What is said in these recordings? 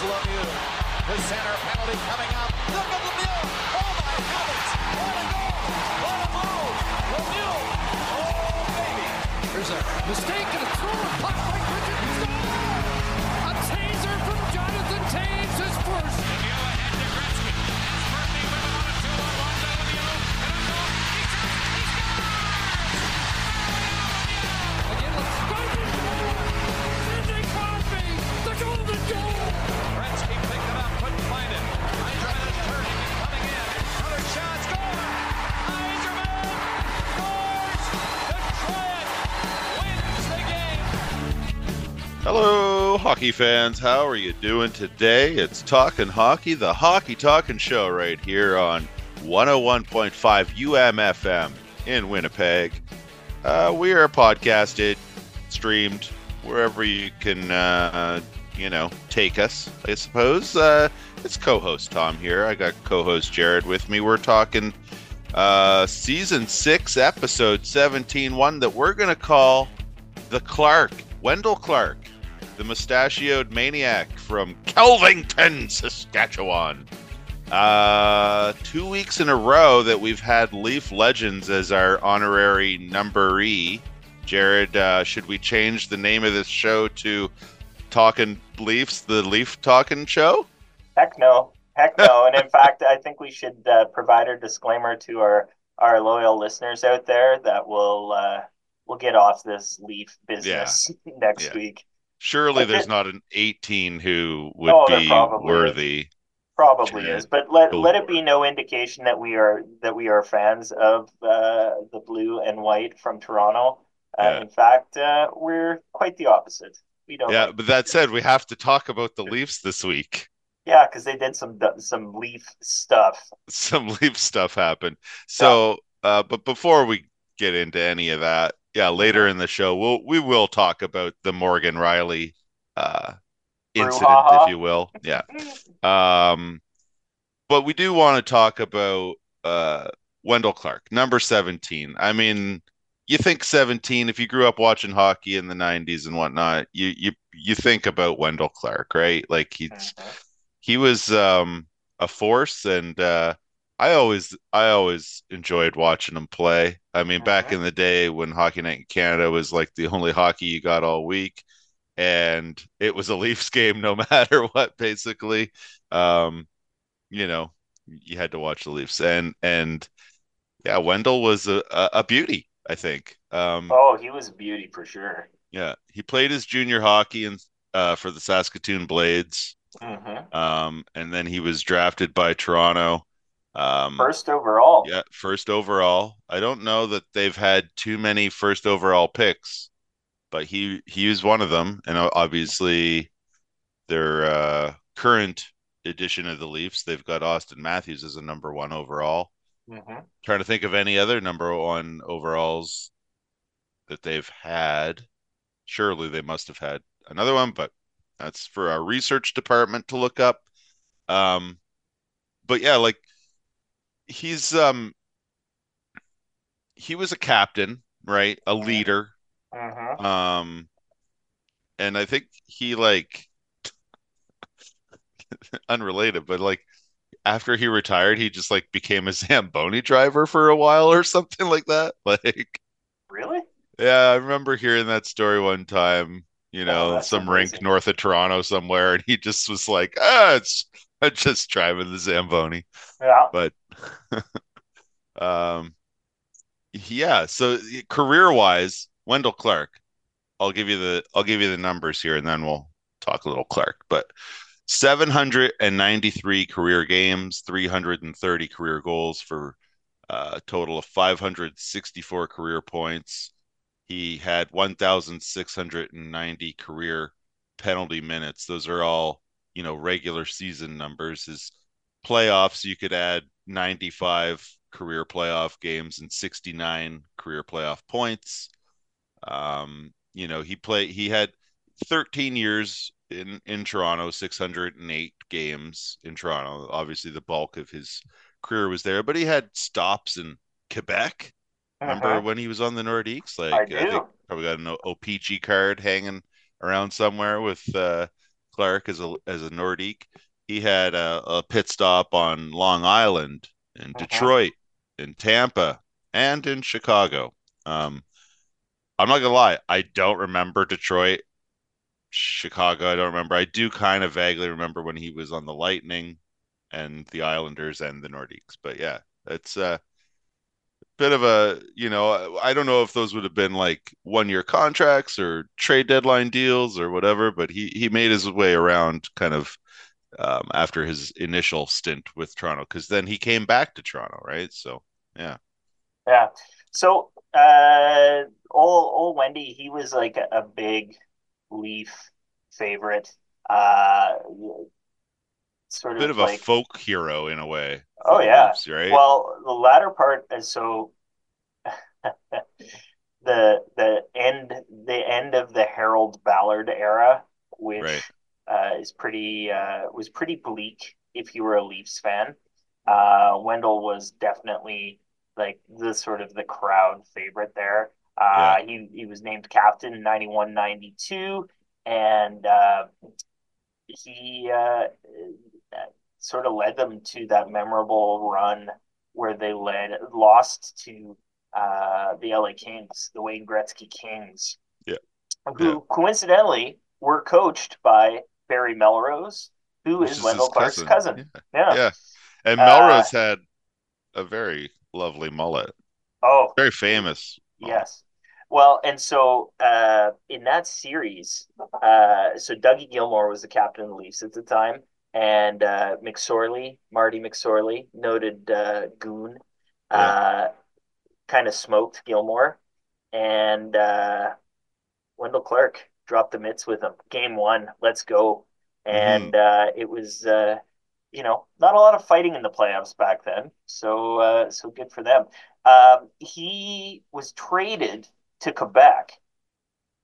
Lemieux. The center penalty coming up. Look at Lemieux. Oh my heavens. What a goal. What a move. Lemieux. Oh baby. There's a mistake and a throw puck by Richard. Score! A taser from Jonathan Toews, his first. Hello, hockey fans. How are you doing today? It's Talking Hockey, the Hockey Talking Show, right here on 101.5 UMFM in Winnipeg. Uh, we are podcasted, streamed wherever you can, uh, you know, take us. I suppose. Uh, it's co-host Tom here. I got co-host Jared with me. We're talking uh, season six, episode 17, one that we're gonna call the Clark, Wendel Clark, the mustachioed maniac from Kelvington, Saskatchewan. Uh, two weeks in a row that we've had Leaf Legends as our honorary numberee. Jared, uh, should we change the name of this show to Talking Leafs, the Leaf Talking Show? Heck no. Heck no. and in fact, I think we should uh, provide a disclaimer to our, our loyal listeners out there that we'll uh, we'll get off this leaf business next Yeah. week. Surely there's not an 18 who would Oh, be probably worthy. Probably is, but let let it be no indication that we are that we are fans of uh, the blue and white from Toronto. Uh, Yeah. In fact, uh, we're quite the opposite. We don't. Yeah, like- but that said, we have to talk about the Leafs this week. yeah, because they did some some leaf stuff. some Leaf stuff happened. So, uh, but before we get into any of that, yeah, later in the show, we'll we will talk about the Morgan Rielly uh, incident, if you will. Yeah. Um, but we do want to talk about uh, Wendel Clark, number 17. I mean, you think 17, if you grew up watching hockey in the 90s and whatnot, you you you think about Wendel Clark, right? Like he's Mhm. he was um a force and uh I always I always enjoyed watching him play. I mean, back Mhm. in the day when Hockey Night in Canada was like the only hockey you got all week and it was a Leafs game no matter what basically. Um you know, you had to watch the Leafs and and yeah, Wendel was a a, beauty, I think. Um Oh, he was a beauty for sure. yeah, he played his junior hockey and uh for the Saskatoon Blades. hmm Um, and then he was drafted by Toronto. Um, First overall. yeah, first overall. I don't know that they've had too many first overall picks, but he he was one of them. And obviously, their uh, current edition of the Leafs, they've got Auston Matthews as a number one overall. Mhm. Trying to think of any other number one overalls that they've had. Surely they must have had another one, but that's for our research department to look up. Um, but yeah, like he's um he was a captain, right? A leader. Mhm. Um, and I think he like unrelated, but like after he retired, he just like became a Zamboni driver for a while or something like that. Like, Really? yeah, I remember hearing that story one time, you Oh, know, that's some rink north of Toronto somewhere, and he just was like, ah, it's I'm just driving the Zamboni. Yeah. But um yeah, so career wise, Wendel Clark, I'll give you the I'll give you the numbers here and then we'll talk a little Clark. But 793 career games, 330 career goals for uh, a total of 564 career points. He had 1,690 career penalty minutes. Those are all, you know, regular season numbers. His playoffs, you could add 95 career playoff games and 69 career playoff points. Um, you know, he played, he had 13 years in, in Toronto, 608 games in Toronto. Obviously, the bulk of his career was there, but he had stops in Quebec. Remember Mhm. when he was on the Nordiques? Like, I I, think probably got an OPC card hanging around somewhere with uh, Clark as a as a Nordique. He had a, a pit stop on Long Island, in Detroit, in Tampa, and in Chicago. Um, I'm not gonna lie, I don't remember Detroit, Chicago. I don't remember. I do kind of vaguely remember when he was on the Lightning and the Islanders and the Nordiques. But yeah, it's a bit of a you know I don't know if those would have been like one year contracts or trade deadline deals or whatever. But he he made his way around kind of um, after his initial stint with Toronto because then he came back to Toronto, right? So yeah, Yeah. So, uh, old, old Wendy, he was like a, a big Leaf favorite. Uh, sort a bit of of a like, folk hero in a way. Oh, yeah. Right? well, the latter part is so the the end the end of the Harold Ballard era, which Right. uh, is pretty uh, was pretty bleak if you were a Leafs fan. Uh, Wendel was definitely like the sort of the crowd favorite there. Uh, he he was named captain in 91 92 and uh, he uh, sort of led them to that memorable run where they led lost to uh, the LA Kings, the Wayne Gretzky Kings, Yeah. who Yeah. coincidentally were coached by Barry Melrose, who Which is is Wendel Clark's cousin. cousin. Yeah. Yeah. And Uh, Melrose had a very lovely mullet, Oh, very famous. mullet. Yes. Well, and so uh, in that series, uh, so Dougie Gilmour was the captain of the Leafs at the time, and uh, McSorley, Marty McSorley, noted uh, goon, uh, kind of smoked Gilmour, and uh, Wendel Clark dropped the mitts with him. Game one, let's go. And uh, it was, uh, you know, not a lot of fighting in the playoffs back then, so uh, so good for them. Um, he was traded to Quebec,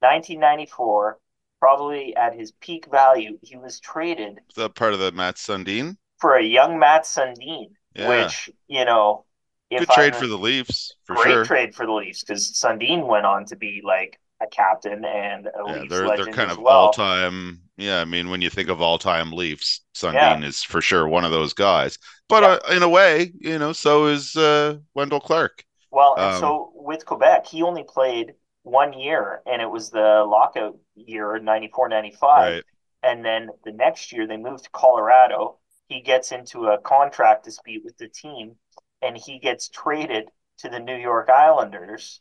1994, probably at his peak value. He was traded Is that part of the Matt Sundin? for a young Matt Sundin, Yeah. which you know, if Good trade for the Leafs, for great sure. trade for the Leafs because Sundin went on to be like a captain and a Yeah, Leafs they're they're kind of well. all time. Yeah, I mean, when you think of all time Leafs, Sundin is for sure one of those guys. But Yeah. uh, in a way, you know, so is uh, Wendel Clark. Well, Um, so with Quebec, he only played one year, and it was the lockout year, 94 95. Right. And then the next year, they moved to Colorado. He gets into a contract dispute with the team, and he gets traded to the New York Islanders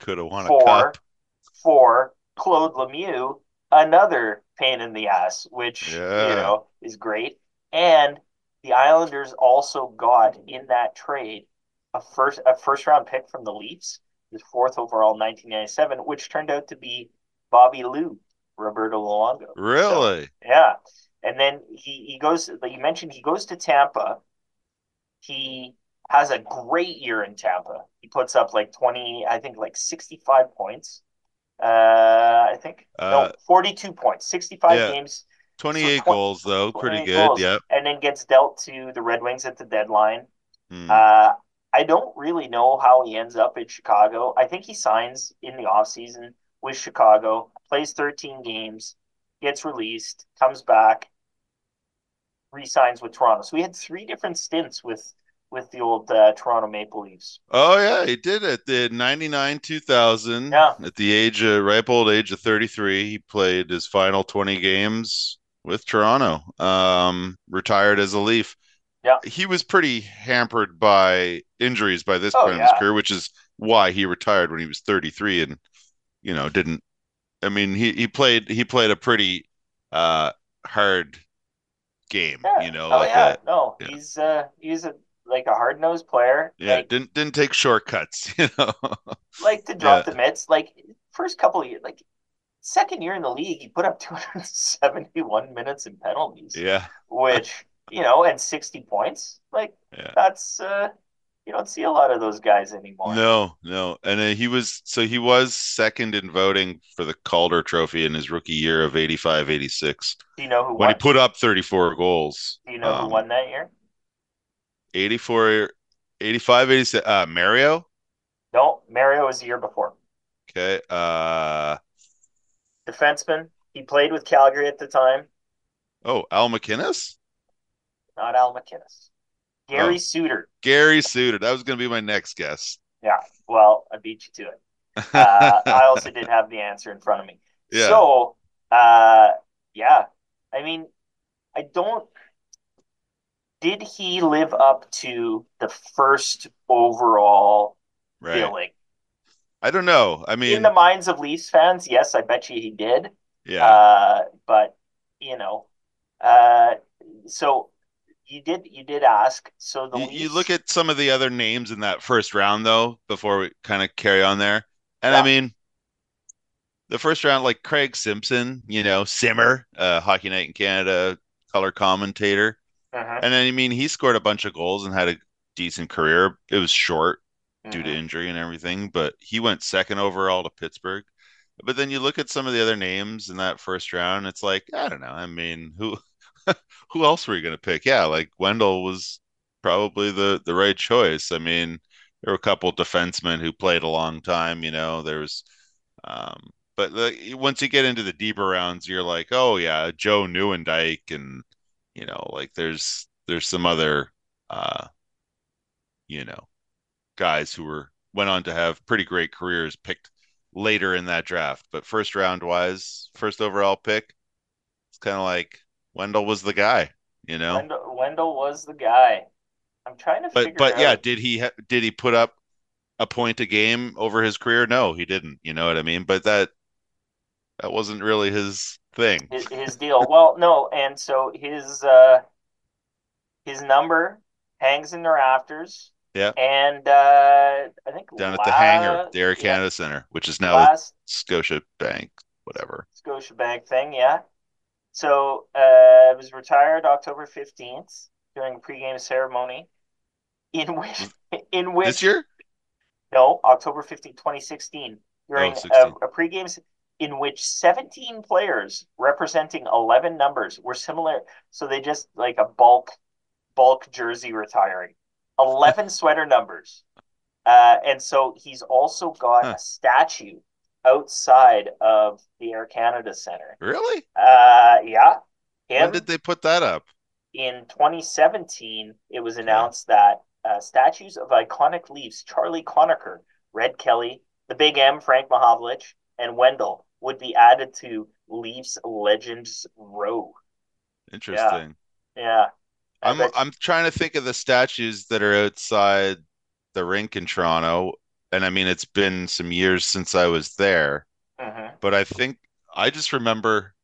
Could have won a for cup. for Claude Lemieux, another pain in the ass, which Yeah. you know is great. And the Islanders also got in that trade a first a first round pick from the Leafs, the fourth overall, 1997, which turned out to be Bobby Lou, Roberto Luongo. Really? Yeah. And then he, he goes, like you mentioned, he goes to Tampa. He has a great year in Tampa. He puts up like 20, I think like 65 points. Uh, I think, Uh, no, 42 points, 65 yeah. games. 28 twen- goals though, pretty 28 good. goals, Yep. And then gets dealt to the Red Wings at the deadline. Hmm. Uh, I don't really know how he ends up in Chicago. I think he signs in the offseason with Chicago, plays 13 games, gets released, comes back, re-signs with Toronto. So we had three different stints with with the old uh, Toronto Maple Leafs. Oh yeah, he did it. The 99 2000 Yeah. at the age of ripe old age of 33, he played his final 20 games with Toronto. Um retired as a Leaf. Yeah. He was pretty hampered by injuries by this Oh, point in his career, which is why he retired when he was 33 and you know, didn't I mean, he he played he played a pretty uh hard game, Yeah. you know, oh like yeah, a no, yeah. he's uh he's a like a hard nosed player. yeah, Like didn't didn't take shortcuts, you know. like to drop the mitts. Like first couple of years, like second year in the league, he put up 271 minutes in penalties. yeah. which you know, and 60 points. Like Yeah. that's uh you don't see a lot of those guys anymore. No, no. And uh, he was so he was second in voting for the Calder Trophy in his rookie year of 85 86 Do you know who when won? he put up 34 goals. Do you know who Um, won that year? 84 85 86 uh Mario. No, Mario was the year before. Okay. Uh Defenseman. He played with Calgary at the time. Oh, Al MacInnis? Not Al MacInnis. Gary Oh. Suter. Gary Suter. That was going to be my next guess. Yeah. Well, I beat you to it. Uh, I also did have the answer in front of me. Yeah. So, uh, yeah. I mean, I don't. Did he live up to the first overall right. billing? I don't know. I mean, In the minds of Leafs fans, yes, I bet you he did. yeah. Uh, but you know, uh, so you did you did ask. So the you, you look at some of the other names in that first round, though, before we kind of carry on there. And I mean, the first round, like Craig Simpson, you know, Simmer, uh, Hockey Night in Canada color commentator. Mhm, And then, I mean, he scored a bunch of goals and had a decent career. It was short due to mhm. injury and everything, but he went second overall to Pittsburgh. But then you look at some of the other names in that first round, it's like, I don't know. I mean, who who else were you going to pick? Yeah, like Wendel was probably the the right choice. I mean, there were a couple defensemen who played a long time, you know. There's um but the, once you get into the deeper rounds, you're like, oh yeah, Joe Nieuwendyk and you know, like there's there's some other uh you know, guys who were went on to have pretty great careers picked later in that draft. But first round wise, first overall pick, it's kind of like Wendel was the guy, you know. Wendel, Wendel was the guy. I'm trying to But but yeah, did he ha- did he put up a point a game over his career? No, he didn't. You know what I mean? But that that wasn't really his thing. his, his deal. Well, no, and so his uh his number hangs in the rafters. Yeah. And uh I think Down at the hangar, the Air yeah, Canada Center, which is now last Scotia Bank, whatever. Scotia Bank thing, yeah. So uh it was retired October 15th during a pregame ceremony in which in which This year? No, October 15, 2016, during Oh, a, 16. a pregame in which 17 players representing 11 numbers were similar. So they just like a bulk bulk jersey retiring. 11 sweater numbers. Uh, and so he's also got Huh. a statue outside of the Air Canada Center. Really? Uh, yeah. Him When did they put that up? in 2017, it was announced that uh, statues of iconic Leafs, Charlie Conacher, Red Kelly, the Big M, Frank Mahovlich, and Wendel would be added to Leafs Legends Row. Interesting. Yeah. I I'm you- I'm trying to think of the statues that are outside the rink in Toronto, and I mean it's been some years since I was there, Mhm. but I think I just remember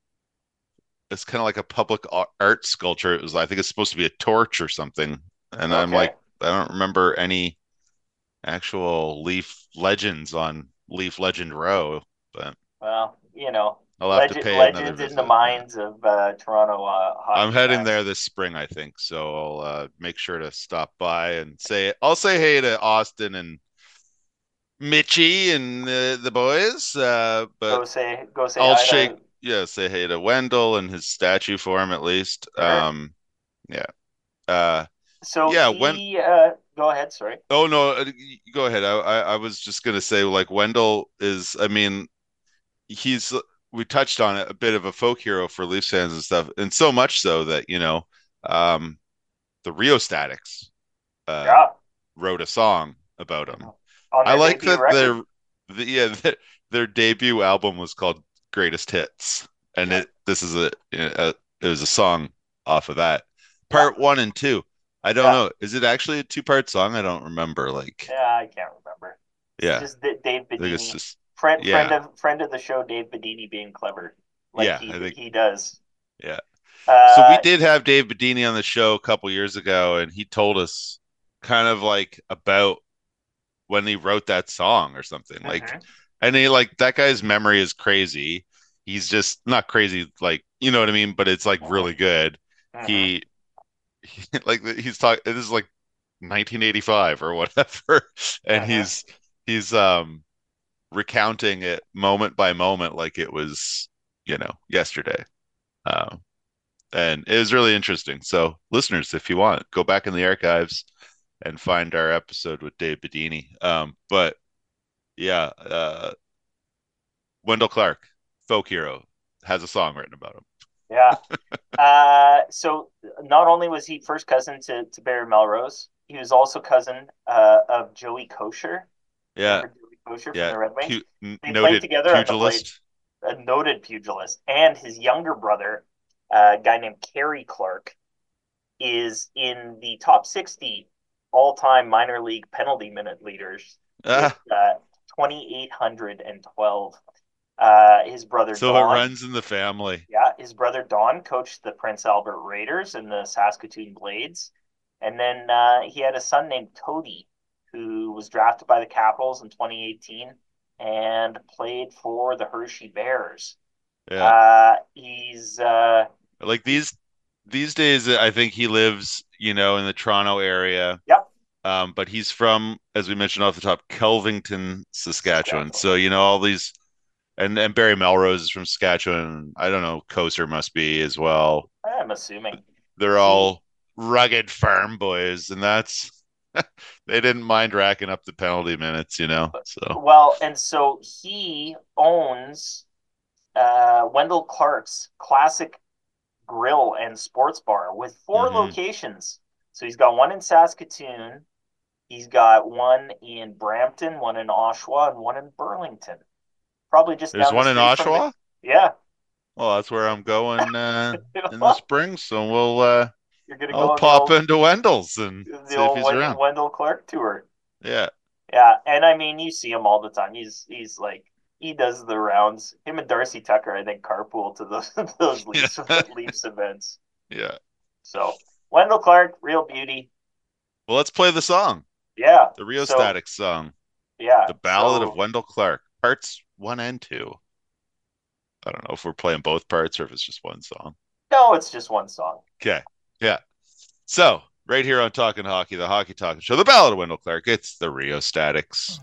it's kind of like a public art sculpture. It was I think it's supposed to be a torch or something, and I'm like I don't remember any actual Leaf legends on Leaf Legend Row, but Well, you know, I'll have to legend, pay another legends in the minds of uh, Toronto uh, I'm heading there this spring, I think, so I'll uh, make sure to stop by and say I'll say hey to Auston and Mitchie and the the boys. Uh, Go but say, go say I'll hi to- shake, yeah, say hey to Wendel and his statue for him at least. Sure. Um, yeah. Uh, So yeah, he, when- uh, go ahead. Sorry. oh no, uh, go ahead. I, I I was just gonna say like Wendel is. I mean, he's we touched on it a bit of a folk hero for Leafs fans and stuff, and so much so that you know, um, the Rheostatics uh, yeah. wrote a song about him. I like that record. their the, yeah their, their debut album was called Greatest Hits, and it this is a, a it was a song off of that. Part one and two. I don't Yeah. know. Is it actually a two part song? I don't remember. Like Yeah, I can't remember. yeah, Just Dave it's Bidini, just friend yeah. friend of friend of the show, Dave Bidini being clever, like Yeah, he I think- he does. Yeah. Uh, So we did have Dave Bidini on the show a couple years ago, and he told us kind of like about when he wrote that song or something. Like, mhm, and he like that guy's memory is crazy. He's just not crazy, like you know what I mean, but it's like really good. mhm. He, he like he's talking. This is like 1985 or whatever, and Uh-huh. he's he's um recounting it moment by moment like it was you know yesterday. Um, and it was really interesting. So, listeners, if you want, go back in the archives and find our episode with Dave Bidini. Um, but yeah, uh, Wendel Clark, folk hero, has a song written about him. Yeah. uh, so not only was he first cousin to, to Barry Melrose, he was also cousin uh, of Joey Kocur. Yeah. Joey Kocur Yeah. from the Red Wings? Pu- They played together at the pugilist. a noted pugilist, and his younger brother, uh, a guy named Kerry Clark, is in the top 60 all-time minor league penalty minute leaders Ah, with uh, 2,812. Uh, his brother so Don, it runs in the family. yeah, his brother Don coached the Prince Albert Raiders and the Saskatoon Blades, and then uh, he had a son named Cody, who was drafted by the Capitals in 2018 and played for the Hershey Bears. Yeah. Uh, he's uh, Like these these days, I think he lives, you know, in the Toronto area. Yep. Um, but he's from, as we mentioned off the top, Kelvington, Saskatchewan. Saskatchewan. So you know all these, and and Barry Melrose is from Saskatchewan. I don't know, Kocur must be as well. I'm assuming. They're all rugged farm boys, and that's they didn't mind racking up the penalty minutes, you know. So Well, and so he owns uh, Wendel Clark's classic grill and sports bar with 4 Mhm. locations. So he's got one in Saskatoon, he's got one in Brampton, one in Oshawa, and one in Burlington. Probably just there's down the one in Oshawa. yeah. Well, that's where I'm going uh, in the spring, so we'll uh, You're gonna go I'll on pop into Wendel's and the see if he's Wen- around. Wendel Clark tour. Yeah. Yeah, and I mean, you see him all the time. He's he's like he does the rounds. Him and Darcy Tucker, I think, carpool to those those Leafs Leafs events. Yeah. So Wendel Clark, real beauty. Well, let's play the song, Yeah, the Rio So- Static song, yeah. the Ballad so- of Wendel Clark, parts one and two. I don't know if we're playing both parts or if it's just one song. No, it's just one song. Okay. Yeah. So, right here on Talking Hockey, the Hockey Talking Show, the Ballad of Wendel Clark, it's the Rheostatics.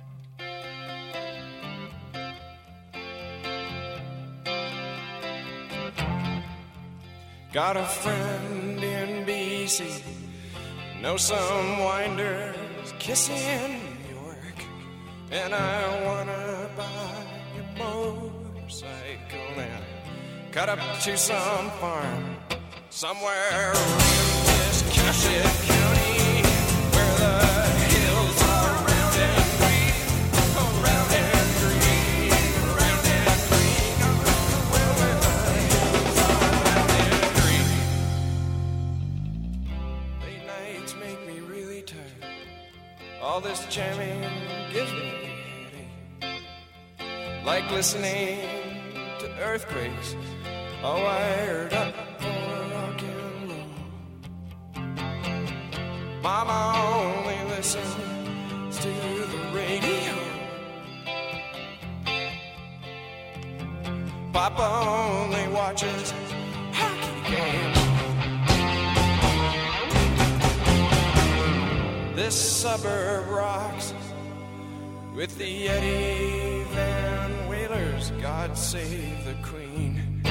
Got a friend in BC, know some winders kissing York, and I wanna buy a motorcycle and cut up to some farm somewhere in this Cassia All this jamming gives me a headache. Like listening to earthquakes, all wired up for rock and roll. Mama only listens to the radio. Papa only watches hockey games. This suburb rocks with the Eddie Van Whalers. God save the Queen.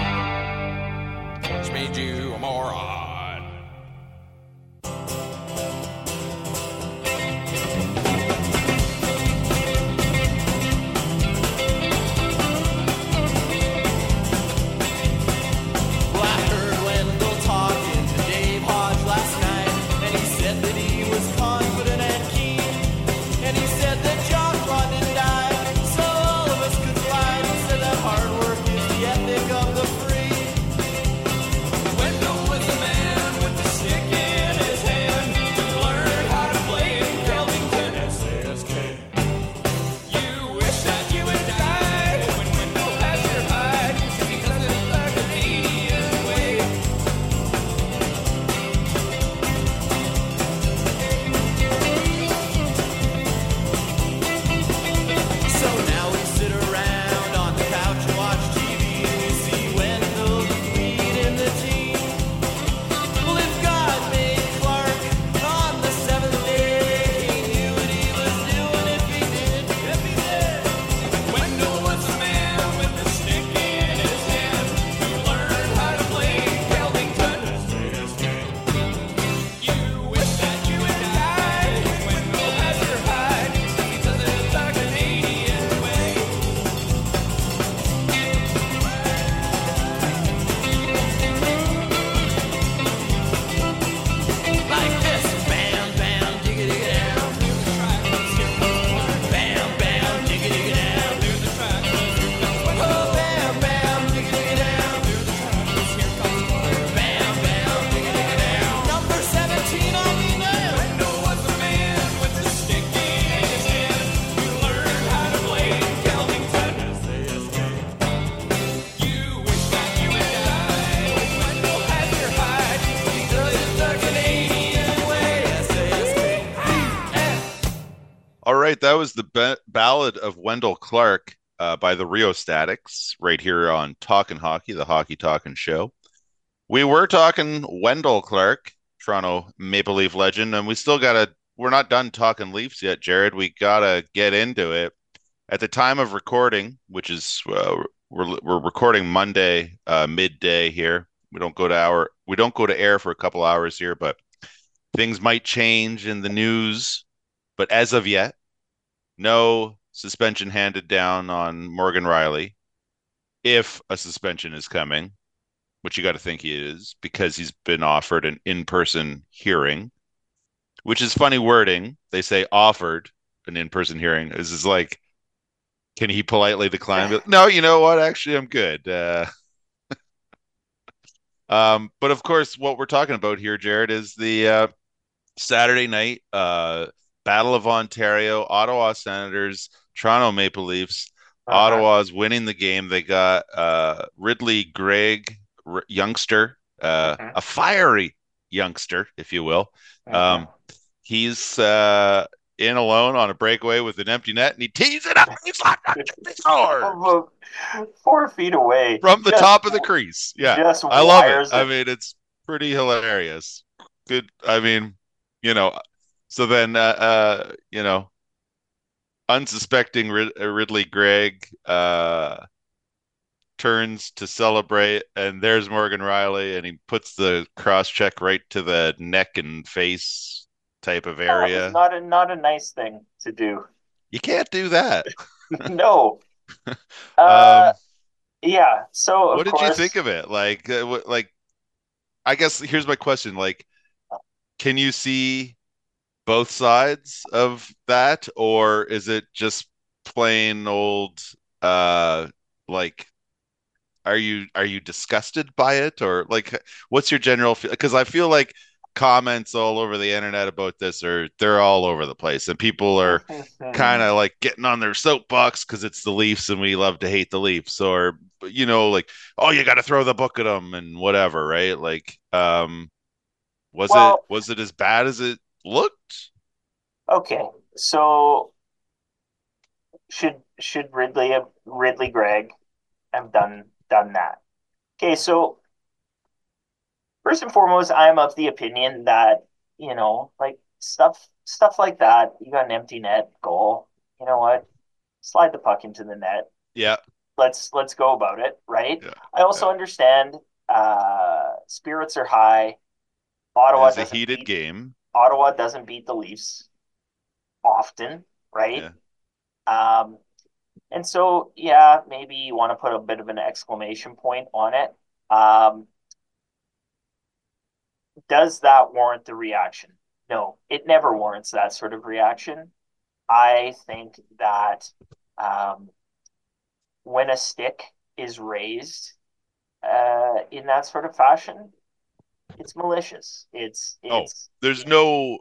It's made you a moron. Right, that was the ba- Ballad of Wendel Clark uh, by the Rheostatics, right here on Talking Hockey, the Hockey Talking Show. We were talking Wendel Clark, Toronto Maple Leaf legend, and we still got to. We're not done talking Leafs yet, Jared. We gotta get into it. At the time of recording, which is uh, we're we're recording Monday uh, midday here. We don't go to our we don't go to air for a couple hours here, but things might change in the news. But as of yet, no suspension handed down on Morgan Rielly. If a suspension is coming, which you got to think he is, because he's been offered an in person hearing, which is funny wording. They say offered an in person hearing. This is like, can he politely decline? No, you know what? Actually, I'm good. Uh, um, but of course, what we're talking about here, Jared, is the uh, Saturday night uh, Battle of Ontario, Ottawa Senators, Toronto Maple Leafs. Uh-huh. Ottawa's winning the game. They got uh, Ridly Greig, r- youngster, uh, Mhm. a fiery youngster, if you will. Um, he's uh, in alone on a breakaway with an empty net, and he tees it up. He's like, four feet away from the Just- top of the crease. Yeah, I love wires it. I mean, it's pretty hilarious. Good. I mean, you know, so then, uh, uh you know, unsuspecting Rid- uh, Ridly Greig uh, turns to celebrate, and there's Morgan Rielly, and he puts the cross check right to the neck and face type of Oh, area. it's not a not a nice thing to do. You can't do that. no. Uh, um, yeah. So of what did you think of it? Like, uh, like, I guess here's my question: like, can you see both sides of that, or is it just plain old, uh, like, are you are you disgusted by it, or like, what's your general feel? Because I feel like comments all over the internet about this are they're all over the place, and people are kind of like getting on their soapbox because it's the Leafs and we love to hate the Leafs, or you know, like oh, you got to throw the book at them and whatever, right? Like, um, was Well- it was it as bad as it looked? Okay, so should should Ridly have Ridly Greig have done done that? Okay, so first and foremost, I'm of the opinion that you know, like stuff stuff like that. You got an empty net goal. You know what? Slide the puck into the net. Yeah, Let's let's go about it, right? Yeah, I also understand uh, spirits are high. Ottawa it was a heated beat- game. Ottawa doesn't beat the Leafs often, right? Um, and so, yeah, maybe you want to put a bit of an exclamation point on it. Um, does that warrant the reaction? No, it never warrants that sort of reaction. I think that um, when a stick is raised uh, in that sort of fashion, it's malicious. It's Oh, it's There's no,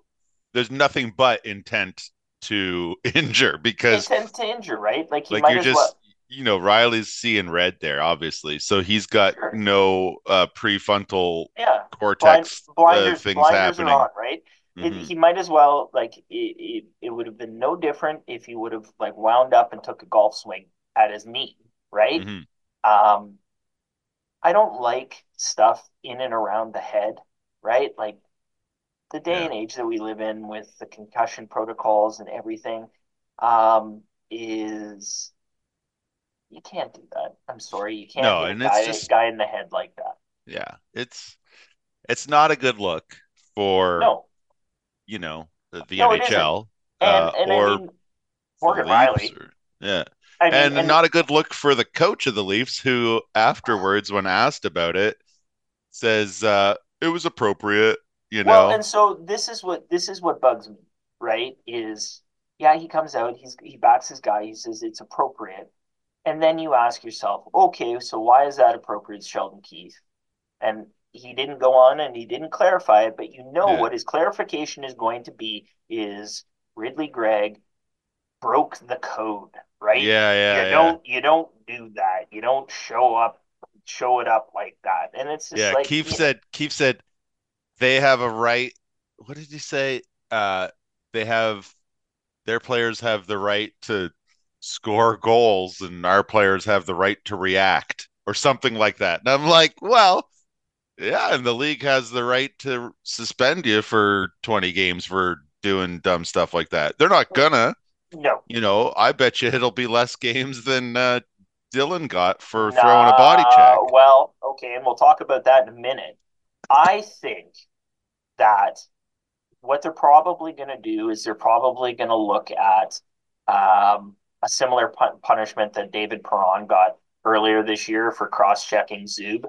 there's nothing but intent to injure because intent to injure, right? Like he like might you're as just well. you know Rielly's seeing red there obviously so he's got Sure. no uh prefrontal Yeah, blind, cortex uh, blinders, things blinders happening on, right? It, Mhm. he might as well like it, it, it would have been no different if he would have like wound up and took a golf swing at his knee, right? Mhm. Um, I don't like stuff in and around the head, right? Like the day Yeah. and age that we live in with the concussion protocols and everything, um, is you can't do that. I'm sorry, you can't No, and it's guy, just- guy in the head like that. yeah it's it's not a good look for No, you know the, the No. NHL uh, and or I mean Morgan Rielly. or- yeah I mean, and, and not a good look for the coach of the Leafs who afterwards when asked about it says uh it was appropriate you well, know and so this is what this is what bugs me, right? Is yeah, he comes out, he's he backs his guy, he says it's appropriate, and then you ask yourself, okay, so why is that appropriate, Sheldon Keefe? And he didn't go on and he didn't clarify it, but you know Yeah. what his clarification is going to be is Ridly Greig broke the code, right? yeah yeah you yeah don't you don't do that. You don't show up show it up like that. And it's just Yeah, like Keefe you- said Keefe said they have a right what did he say? Uh they have their players have the right to score goals and our players have the right to react or something like that. And I'm like, well, yeah, and the league has the right to suspend you for 20 games for doing dumb stuff like that. They're not gonna, No. you know, I bet you it'll be less games than uh, Dillon got for throwing a body check. Well, okay, and we'll talk about that in a minute. I think that what they're probably going to do is they're probably going to look at um, a similar pun- punishment that David Perron got earlier this year for cross-checking Zub.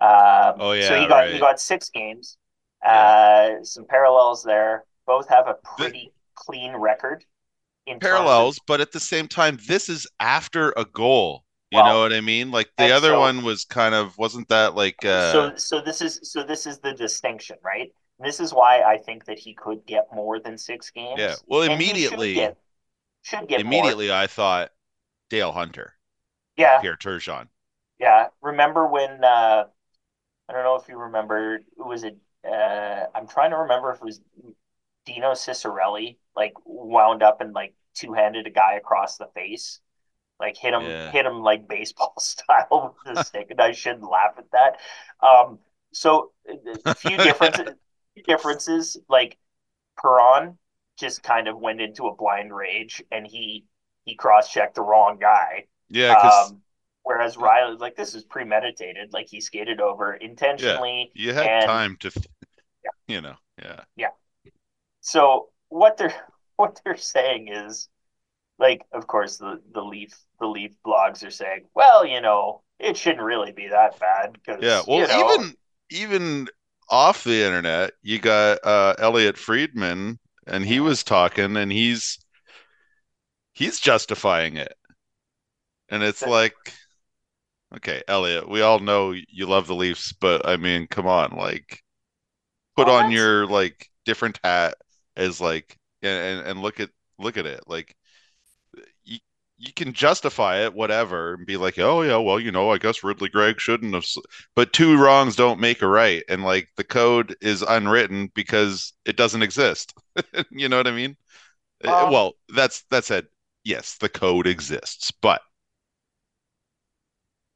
Um, Oh, so yeah, he got right. he got six games. Uh, some parallels there. Both have a pretty clean record. In terms of- Parallels, but at the same time, this is after a goal. You know what I mean? Like the and other so- one was kind of wasn't that like uh so so this is so this is the distinction, right? This is why I think that he could get more than six games. yeah. Well, immediately should get, should get more. immediately I thought Dale Hunter, Yeah, Pierre Turgeon. yeah. Remember when? Uh, I don't know if you remember. Was it? Uh, I'm trying to remember if it was Dino Ciccarelli, like wound up and like two handed a guy across the face, like hit him, Yeah. hit him like baseball style with the stick, and I shouldn't laugh at that. Um, so a few differences, differences. Like Perron just kind of went into a blind rage, and he he cross checked the wrong guy. Yeah, Um, whereas Rielly's like this is premeditated, like he skated over intentionally. you had and- time to, you know, yeah, yeah. So what they're what they're saying is, like, of course, the the leaf the leaf blogs are saying, well, you know, it shouldn't really be that bad because Yeah, well, you know, even even off the internet, you got uh Elliotte Friedman, and he was talking, and he's he's justifying it, and it's That- like, okay, Elliotte, we all know you love the Leafs, but I mean, come on, like, put on your like different hat as like, and and, look at look at it, like, you you can justify it, whatever, and be like, oh yeah, well, you know, I guess Ridly Greig shouldn't have, s-" but two wrongs don't make a right, and like the code is unwritten because it doesn't exist. You know what I mean? Um, well, that's that said, yes, the code exists, but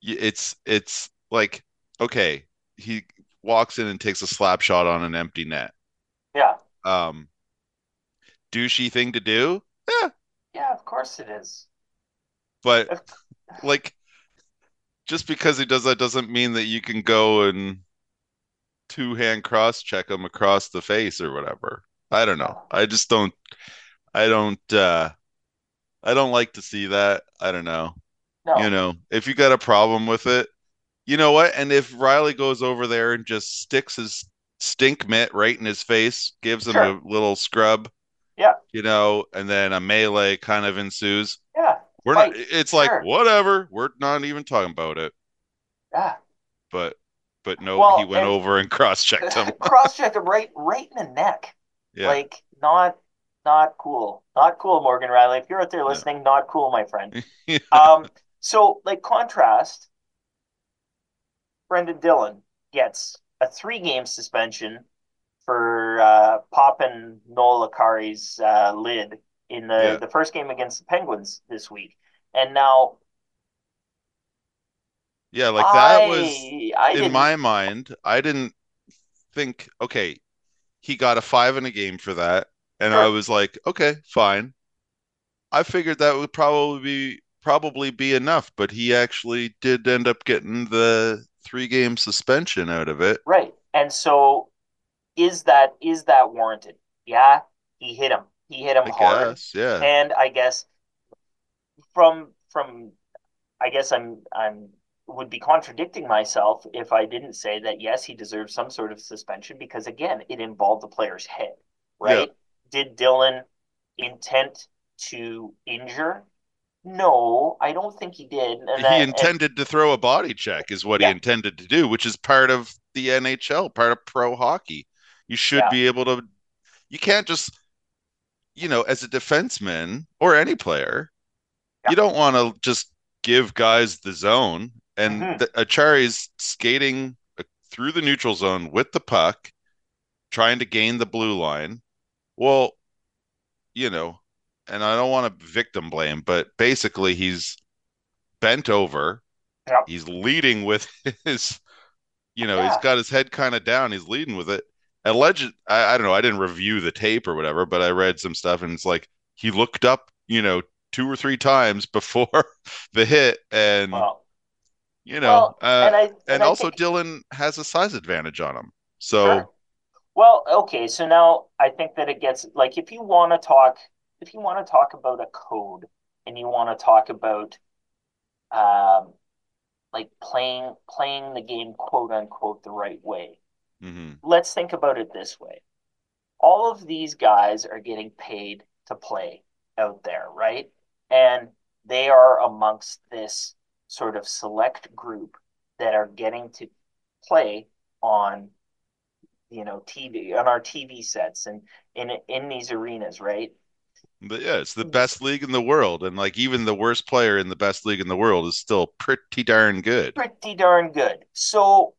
it's it's like okay, he walks in and takes a slap shot on an empty net. yeah, Um, douchey thing to do, yeah, yeah, of course it is. but like just because he does that doesn't mean that you can go and two hand cross check him across the face or whatever. I don't know. I just don't I don't uh I don't like to see that. I don't know. No, You know, if you got a problem with it, you know what? And if Rielly goes over there and just sticks his stink mitt right in his face, gives him Sure. a little scrub. You know, and then a melee kind of ensues. yeah, We're not, it's like, whatever. We're not even talking about it. yeah. But, but no, Well, he went and- over and cross checked him. cross checked him right right in the neck. Yeah. Like not not cool. Not cool, Morgan Rielly. If you're out there listening, not cool, my friend. Yeah. Um, so like contrast, Brendan Dillon gets a three game suspension for uh, popping Noel Acciari's uh, lid in the, Yeah. the first game against the Penguins this week. And now Yeah, like that I, was I in my mind, I didn't think, okay, he got a five in a game for that. And I was like, okay, fine. I figured that would probably be probably be enough, but he actually did end up getting the three game suspension out of it. right. And so is that is that warranted? Yeah, he hit him. He hit him I hard. guess, yeah. And I guess from from I guess I'm I'm would be contradicting myself if I didn't say that yes, he deserves some sort of suspension because again, it involved the player's head, right? Did Dillon intent to injure? No, I don't think he did. And He that- and- intended to throw a body check, is what Yeah. he intended to do, which is part of the NHL, part of pro hockey. You should Yeah. be able to, you can't just, you know, as a defenseman or any player, Yeah. you don't want to just give guys the zone. And Mhm. the, Acciari's skating uh, through the neutral zone with the puck, trying to gain the blue line. Well, you know, and I don't want to victim blame, but basically he's bent over. Yep. He's leading with his, you know, Yeah. he's got his head kind of down. He's leading with it. Alleged, I, I don't know. I didn't review the tape or whatever, but I read some stuff, and it's like he looked up, you know, two or three times before the hit, and you know, well, uh, and I and, and also think- Dillon has a size advantage on him. So Sure. Well, okay, so now I think that it gets like if you want to talk if you want to talk about a code and you want to talk about um like playing playing the game quote unquote the right way. Mhm. Let's think about it this way. All of these guys are getting paid to play out there, right? And they are amongst this sort of select group that are getting to play on you know TV on our TV sets and in in these arenas, right? But yeah, it's the best league in the world, and like even the worst player in the best league in the world is still pretty darn good. Pretty darn good. So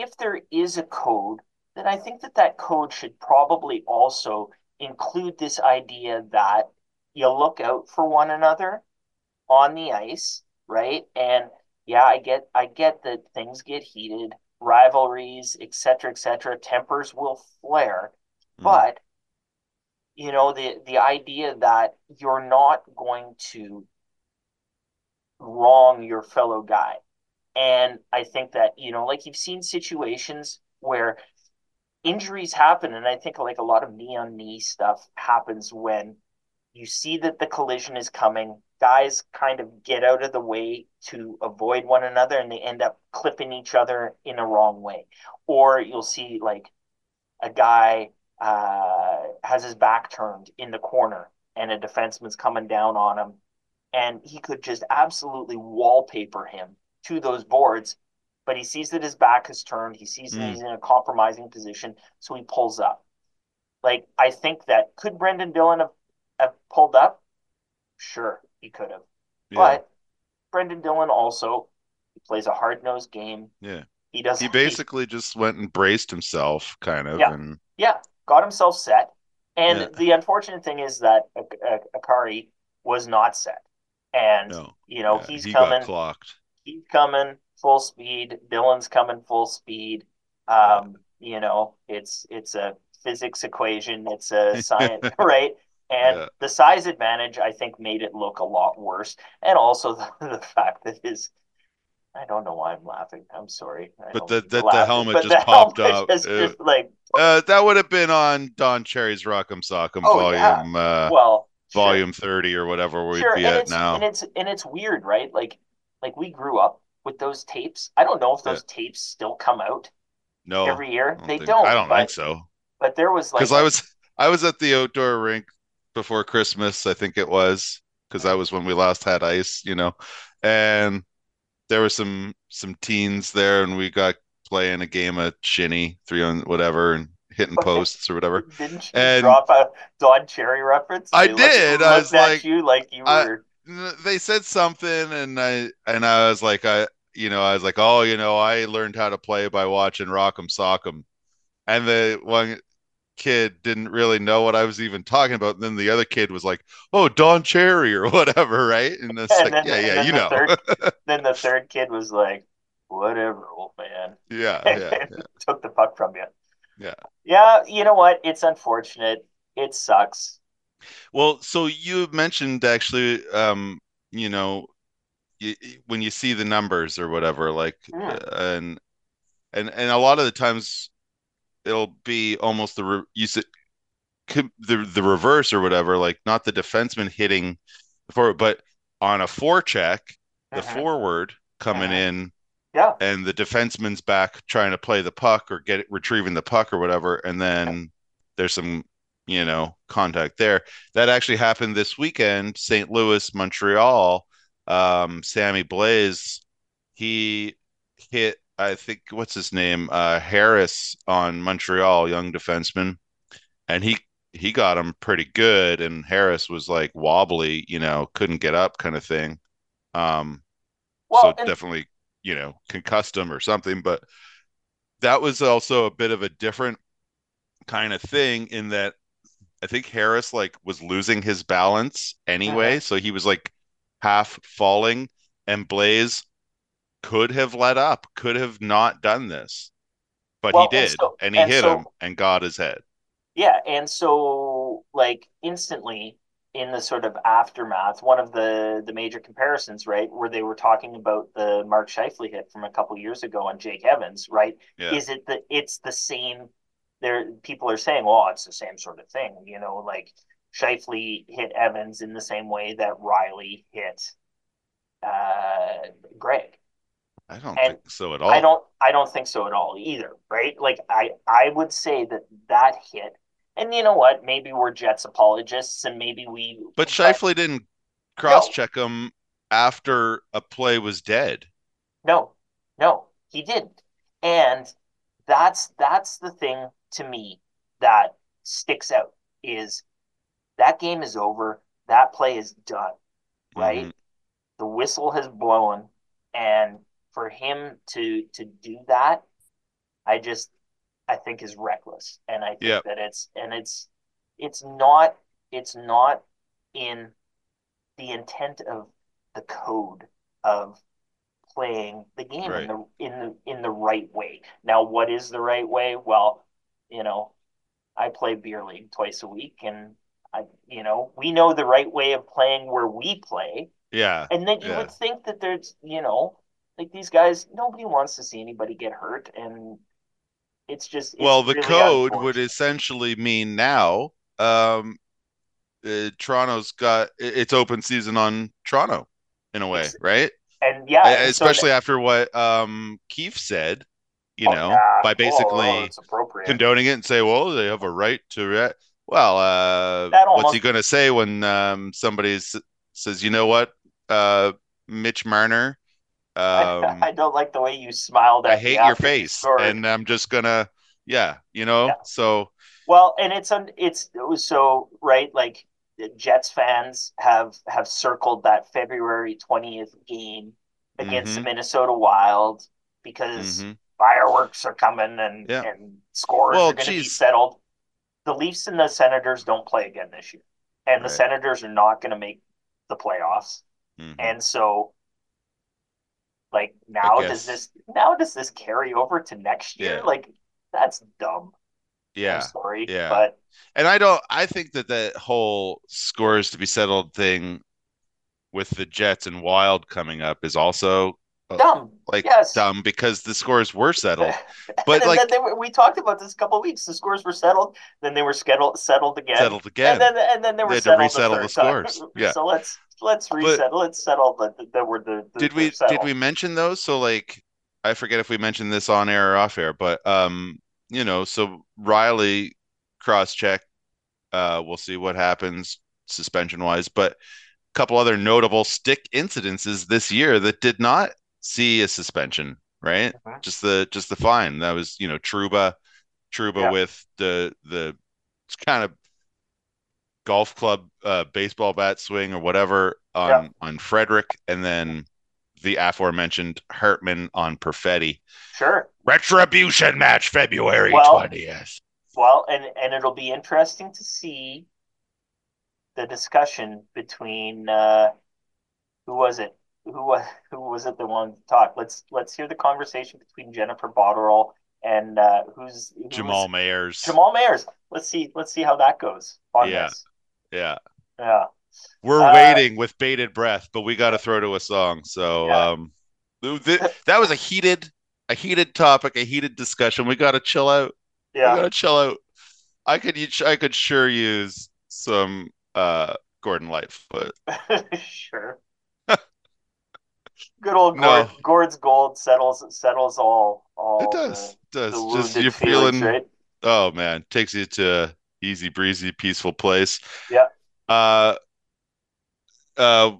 if there is a code, then I think that that code should probably also include this idea that you look out for one another on the ice, right? And yeah, I get I get that things get heated, rivalries, et cetera, et cetera, tempers will flare. Mm. But you know, the the idea that you're not going to wrong your fellow guy. And I think that, you know, like you've seen situations where injuries happen, and I think like a lot of knee on knee stuff happens when you see that the collision is coming, guys kind of get out of the way to avoid one another and they end up clipping each other in a wrong way. Or you'll see like a guy uh, has his back turned in the corner and a defenseman's coming down on him and he could just absolutely wallpaper him to those boards. But he sees that his back is turned. He sees that Mm. he's in a compromising position, so he pulls up. Like I think that could Brendan Dillon have, have pulled up? Sure, he could have. Yeah, But Brendan Dillon also he plays a hard nosed game. yeah. He does He basically just went and braced himself, kind of, Yeah. and yeah, got himself set. And Yeah. the unfortunate thing is that Ak- Ak- Acciari was not set. And no, you know, yeah, he's he coming clocked. He's coming full speed. Dillon's coming full speed. Um, you know, it's it's a physics equation. It's a science, right? And Yeah. the size advantage, I think, made it look a lot worse. And also the, the fact that his, I don't know why I'm laughing. I'm sorry. I But the- that the helmet but just the popped helmet up. Just, It- just like, Uh, that would have been on Don Cherry's Rock'em Sock'em Oh, yeah. volume, uh, well, sure. volume thirty or whatever we'd Sure, be and at now. and it's and it's weird, right? Like like we grew up with those tapes. I don't know if those tapes still come out no, every year. Don't They think- don't. I don't but, think so. But there was like because I was I was at the outdoor rink before Christmas, I think it was, because that was when we last had ice, you know, and there were some some teens there, and we got playing a game of shinny, three on whatever, and hitting posts or whatever. Didn't you and- drop a Don Cherry reference? I They looked- did. I was like- you like you were. They said something, and I and I was like, I you know, I was like, oh, you know, I learned how to play by watching Rock'em Sock'em, and the one kid didn't really know what I was even talking about. And then the other kid was like, "Oh, Don Cherry or whatever," right? And And like, then- yeah, and yeah, then you the know, third- Then the third kid was like, "Whatever, old man." yeah, yeah, yeah. took the puck from you. Yeah. Yeah, you know what? It's unfortunate. It sucks. Well, so you mentioned actually, um, you know, you, when you see the numbers or whatever, like, uh, and and and a lot of the times it'll be almost the re you said the the reverse or whatever, like not the defenseman hitting the forward, but on a forecheck, the Mhm. forward coming Mhm. in Yeah. and the defenseman's back trying to play the puck or get it retrieving the puck or whatever, and then there's some, you know, contact there. That actually happened this weekend, St. Louis, Montreal. Um, Sammy Blais, he hit, I think, what's his name? Uh, Harris on Montreal, young defenseman, and he he got him pretty good, and Harris was like wobbly, you know, couldn't get up kind of thing. Um, Well, so and- definitely, you know, concussed him or something. But that was also a bit of a different kind of thing in that I think Harris like was losing his balance anyway, Uh-huh. so he was like half falling, and Blais could have let up, could have not done this, but Well, he and did, so- and he and hit so- him and got his head. Yeah, and so like instantly in the sort of aftermath, one of the the major comparisons, right, where they were talking about the Mark Scheifele hit from a couple years ago on Jake Evans, right? Yeah. Is it the it's the same there people are saying, well, it's the same sort of thing, you know, like Scheifele hit Evans in the same way that Rielly hit uh Greig. I don't And think so at all. I don't I don't think so at all either, right? Like I I would say that that hit and you know what? Maybe we're Jets apologists and maybe we But Scheifele didn't cross check him after a play was dead. No. No, he didn't. And that's that's the thing to me that sticks out is that game is over. That play is done. Right? Mhm. The whistle has blown and for him to to do that, I just I think is reckless. And I think Yep. that it's and it's it's not it's not in the intent of the code of playing the game Right. in the in the in the right way. Now what is the right way? Well, you know, I play beer league twice a week and I you know, we know the right way of playing where we play. Yeah. And then you Yeah. would think that there's, you know, like these guys, nobody wants to see anybody get hurt, and it's just it's well, the really code would essentially mean now um, uh, Toronto's got it's open season on Toronto in a way, right? and yeah, and so Especially that- after what um, Keefe said, you oh, know, by oh, basically oh, appropriate. condoning it and say, well, they have a right to. Re-. Well, uh, That what's he going to say when um, somebody s- says, you know what, uh, Mitch Marner, um, I don't like the way you smiled at me. I hate your face, scored. and I'm just gonna, yeah, you know. Yeah. So Well, and it's un, it's it was so right. Like the Jets fans have have circled that February twentieth game against the Mhm. Minnesota Wild because mhm. Fireworks are coming and Yeah. and scores Well, are going to be settled. The Leafs and the Senators don't play again this year, and the Senators are not going to make the playoffs. mhm. And so, like now, does this now does this carry over to next year? Yeah. Like that's dumb. I'm yeah, sorry, yeah. but and I don't. I think that that whole scores to be settled thing with the Jets and Wild coming up is also dumb. like yes. dumb because the scores were settled. But like were, we talked about this a couple of weeks. The scores were settled, then they were scheduled settled again, settled again. and then and then they were They had to settled resettle the, the third time. scores. Yeah. So let's let's reset. let's settle that that were the, the did the we did we mention those? So like I forget if we mentioned this on air or off air, but um, you know, so Rielly cross check. Uh, we'll see what happens suspension wise, but a couple other notable stick incidences this year that did not see a suspension, right? Mhm. Just the just the fine. That was, you know, Trouba, Trouba Yeah. with the the it's kind of golf club uh baseball bat swing or whatever on Yeah. on Frederic and then the aforementioned Hartman on Perfetti. Sure. Retribution match February Well- 20th. Well, and and it'll be interesting to see the discussion between uh, who was it? Who was who was it that wanted to talk? Let's let's hear the conversation between Jennifer Botterill and uh, who's who was- Jamal Mayers. Jamal Mayers. Let's see let's see how that goes on Yeah. this. Yeah. Yeah. We're Uh, waiting with bated breath, but we got to throw to a song. So Yeah. um th- th- that was a heated a heated topic, a heated discussion. We got to chill out. We Yeah. got to chill out. I could I could sure use some uh Gordon Lightfoot. sure. Good old No. Gord's gold settles settles all all It does. the, does. the Just you're feeling right? oh man, takes you to easy breezy peaceful place. Yeah. Uh uh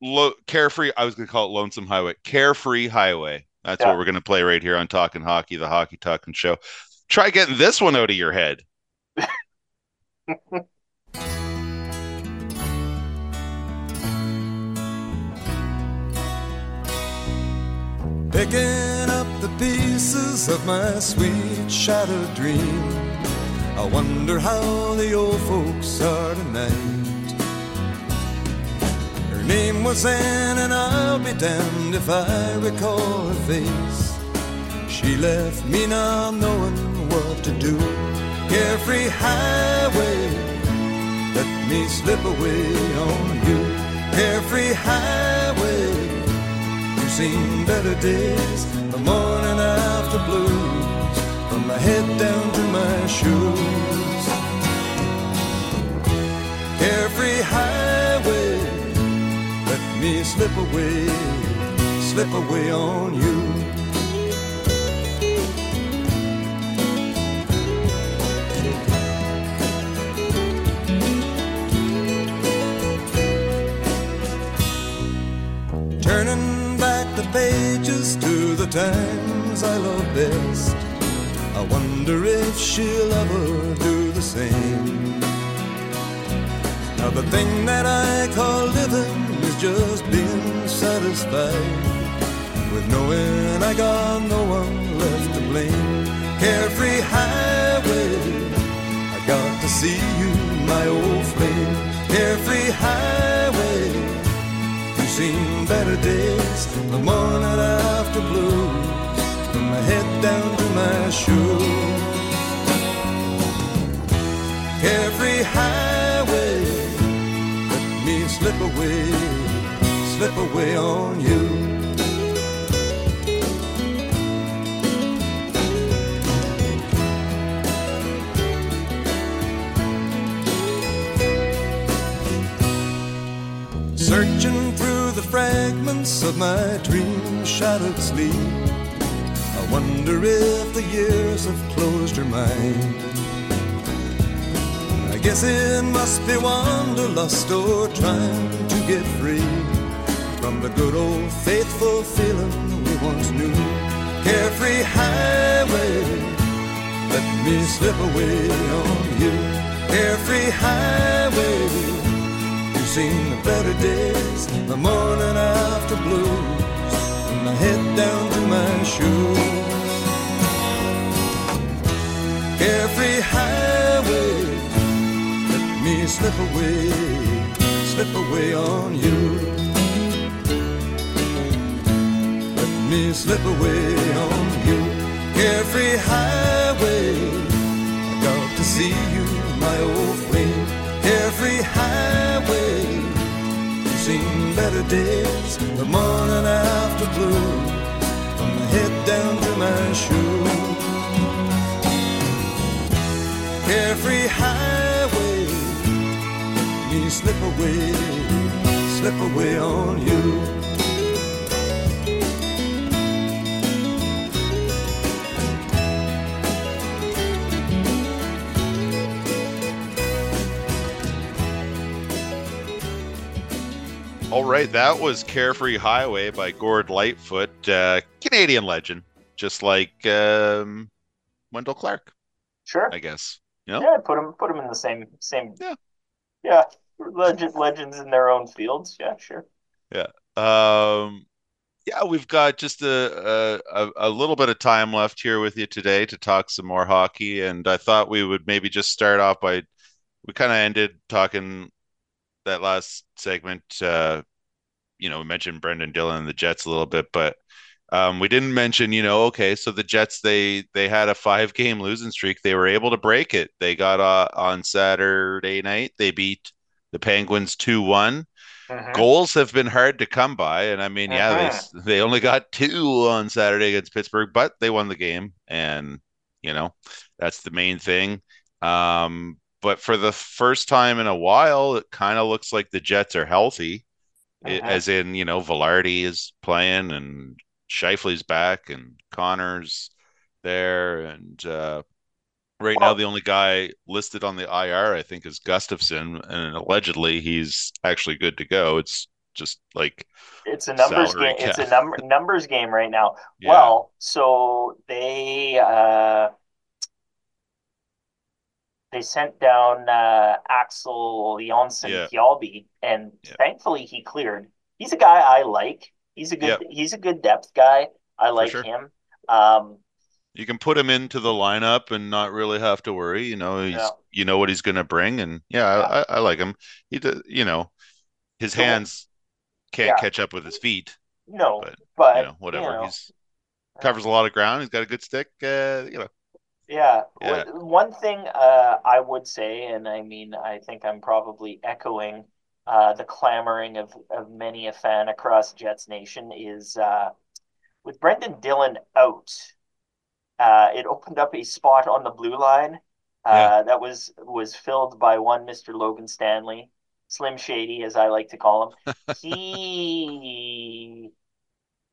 lo- carefree I was going to call it Lonesome Highway. Carefree Highway. That's Yeah. what we're going to play right here on Talking Hockey, the Hockey Talking Show. Try getting this one out of your head. Picking up the pieces of my sweet shattered dream. I wonder how the old folks are tonight. Her name was Anne, and I'll be damned if I recall her face. She left me not knowing what to do. Carefree highway, let me slip away on you. Carefree highway, seen better days, the morning after blues, from my head down to my shoes. Every highway, let me slip away, slip away on you. Times I love best. I wonder if she'll ever do the same. Now, the thing that I call living is just being satisfied with knowing I got no one left to blame. Carefree highway, I got to see you, my old flame. Carefree highway, seen better days, the morning after blues, from my head down to my shoes. Carefree highway, let me slip away, slip away on you. Fragments of my dream shadowed sleep. I wonder if the years have closed her mind. I guess it must be wanderlust or trying to get free from the good old faithful feeling we once knew. Carefree highway, let me slip away on you. Carefree highway. Seen the better days, the morning after blues, from my head down to my shoes. Every highway, let me slip away, slip away on you. Let me slip away on you. Every highway, I got to see you, my old flame. Carefree highway, better days, the morning after blue, from my head down to my shoes. Carefree highway, me slip away, slip away on you. All right, that was Carefree Highway by Gord Lightfoot, uh, Canadian legend, just like um, Wendel Clark, Sure. I guess. You know? Yeah, put them put them in the same same. Yeah. Yeah, legend legends in their own fields. Yeah, sure. Yeah. Um, yeah, we've got just a, a a little bit of time left here with you today to talk some more hockey, and I thought we would maybe just start off by we kind of ended talking that last segment. Uh, you know, we mentioned Brendan Dillon and the Jets a little bit, but um, we didn't mention, you know, okay, so the Jets they they had a five game losing streak. They were able to break it. They got uh, on Saturday night. They beat the Penguins two one. Mhm. Goals have been hard to come by, and I mean, yeah, they Uh-huh. they only got two on Saturday against Pittsburgh, but they won the game, and you know that's the main thing. Um, but for the first time in a while, it kind of looks like the Jets are healthy, Mhm. as in you know Vilardi is playing and Scheifele's back and Connor's there, and uh, right now the only guy listed on the IR I think is Gustafsson, and allegedly he's actually good to go. It's just like It's a numbers game. It's a cap. number numbers game right now. yeah, Well, so they uh they sent down uh Axel Jonsson Yeah. And Yeah. thankfully he cleared. He's a guy I like. He's a good Yep. he's a good depth guy. I like sure. him. Um You can put him into the lineup and not really have to worry. You know, he's Yeah. you know what he's going to bring, and yeah, I, I, like him. He, does, you know, his So- hands can't Yeah. catch up with his feet, No, but, but you know, whatever. you know, He's covers a lot of ground. He's got a good stick. Uh, you know, Yeah. Yeah. One- thing uh, I would say, and I mean, I think I'm probably echoing uh, the clamoring of, of many a fan across Jets Nation, is uh, with Brendan Dillon out, uh, it opened up a spot on the blue line uh, Yeah. that was was filled by one Mr. Logan Stanley, Slim Shady, as I like to call him. He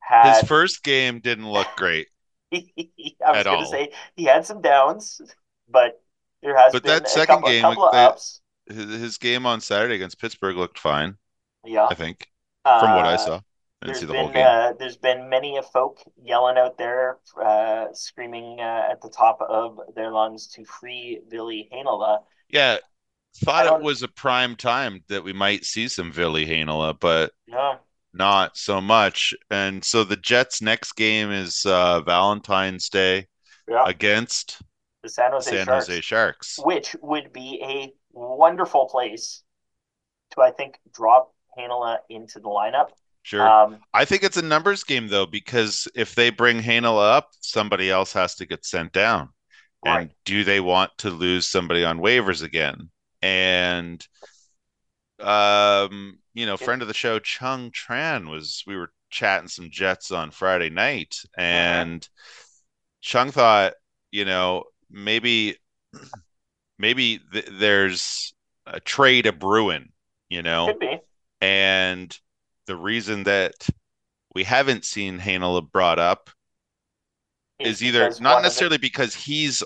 had his first game didn't look great, I was going to say he had some downs, but there has But been that a second couple, game, they- ups. his, game on Saturday against Pittsburgh looked fine. Yeah, I think from what I Uh, saw. I didn't There's see the been whole game. uh, there's been many a folk yelling out there, uh, screaming uh, at the top of their lungs to free Ville Heinola. Yeah, thought it was a prime time that we might see some Ville Heinola, but Yeah, not so much. And so the Jets' next game is uh, Valentine's Day yeah. against the San Jose San Sharks, Jose Sharks. which would be a wonderful place to I think drop Heinola into the lineup. Sure. Um, I think it's a numbers game though, because if they bring Heinola up, somebody else has to get sent down. And do they want to lose somebody on waivers again? And um, you know, friend of the show, Chung Tran was we were chatting some Jets on Friday night, uh-huh. and Chung thought, you know, maybe maybe th- there's a trade a brewing, you know, could be. and the reason that we haven't seen Heinola brought up is either because not necessarily because he's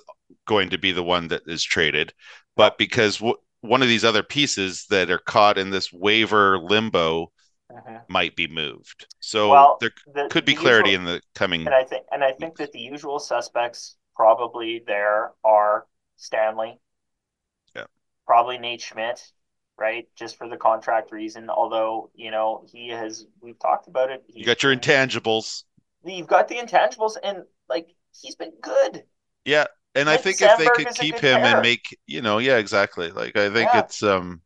going to be the one that is traded, but because w- one of these other pieces that are caught in this waiver limbo Mhm. might be moved. So Well, there the- could be the clarity usual- in the coming. And I think and I think that the usual suspects probably there are Stanley. Yeah. Probably Nate Schmidt, right? Just for the contract reason. Although, you know, he has we've talked about it. You got your intangibles. You've got the intangibles and like he's been good. Yeah. And I think if they could keep him and make, you know, yeah, exactly. Like I think Yeah. it's um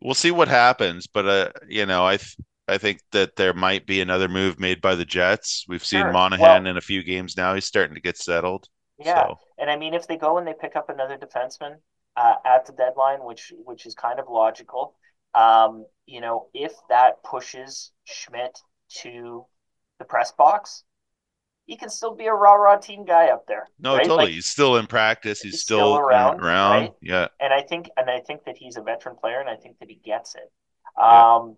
we'll see what happens, but uh you know, I th- I think that there might be another move made by the Jets. We've seen Sure. Monahan Well- in a few games now. He's starting to get settled. Yeah. So And I mean if they go and they pick up another defenseman uh, at the deadline, which which is kind of logical, um, you know, if that pushes Schmidt to the press box, he can still be a rah rah team guy up there. no, right? totally. Like, he's still in practice. He's, he's still, still around, around. right? Yeah. and I think and I think that he's a veteran player, and I think that he gets it. Yeah. Um,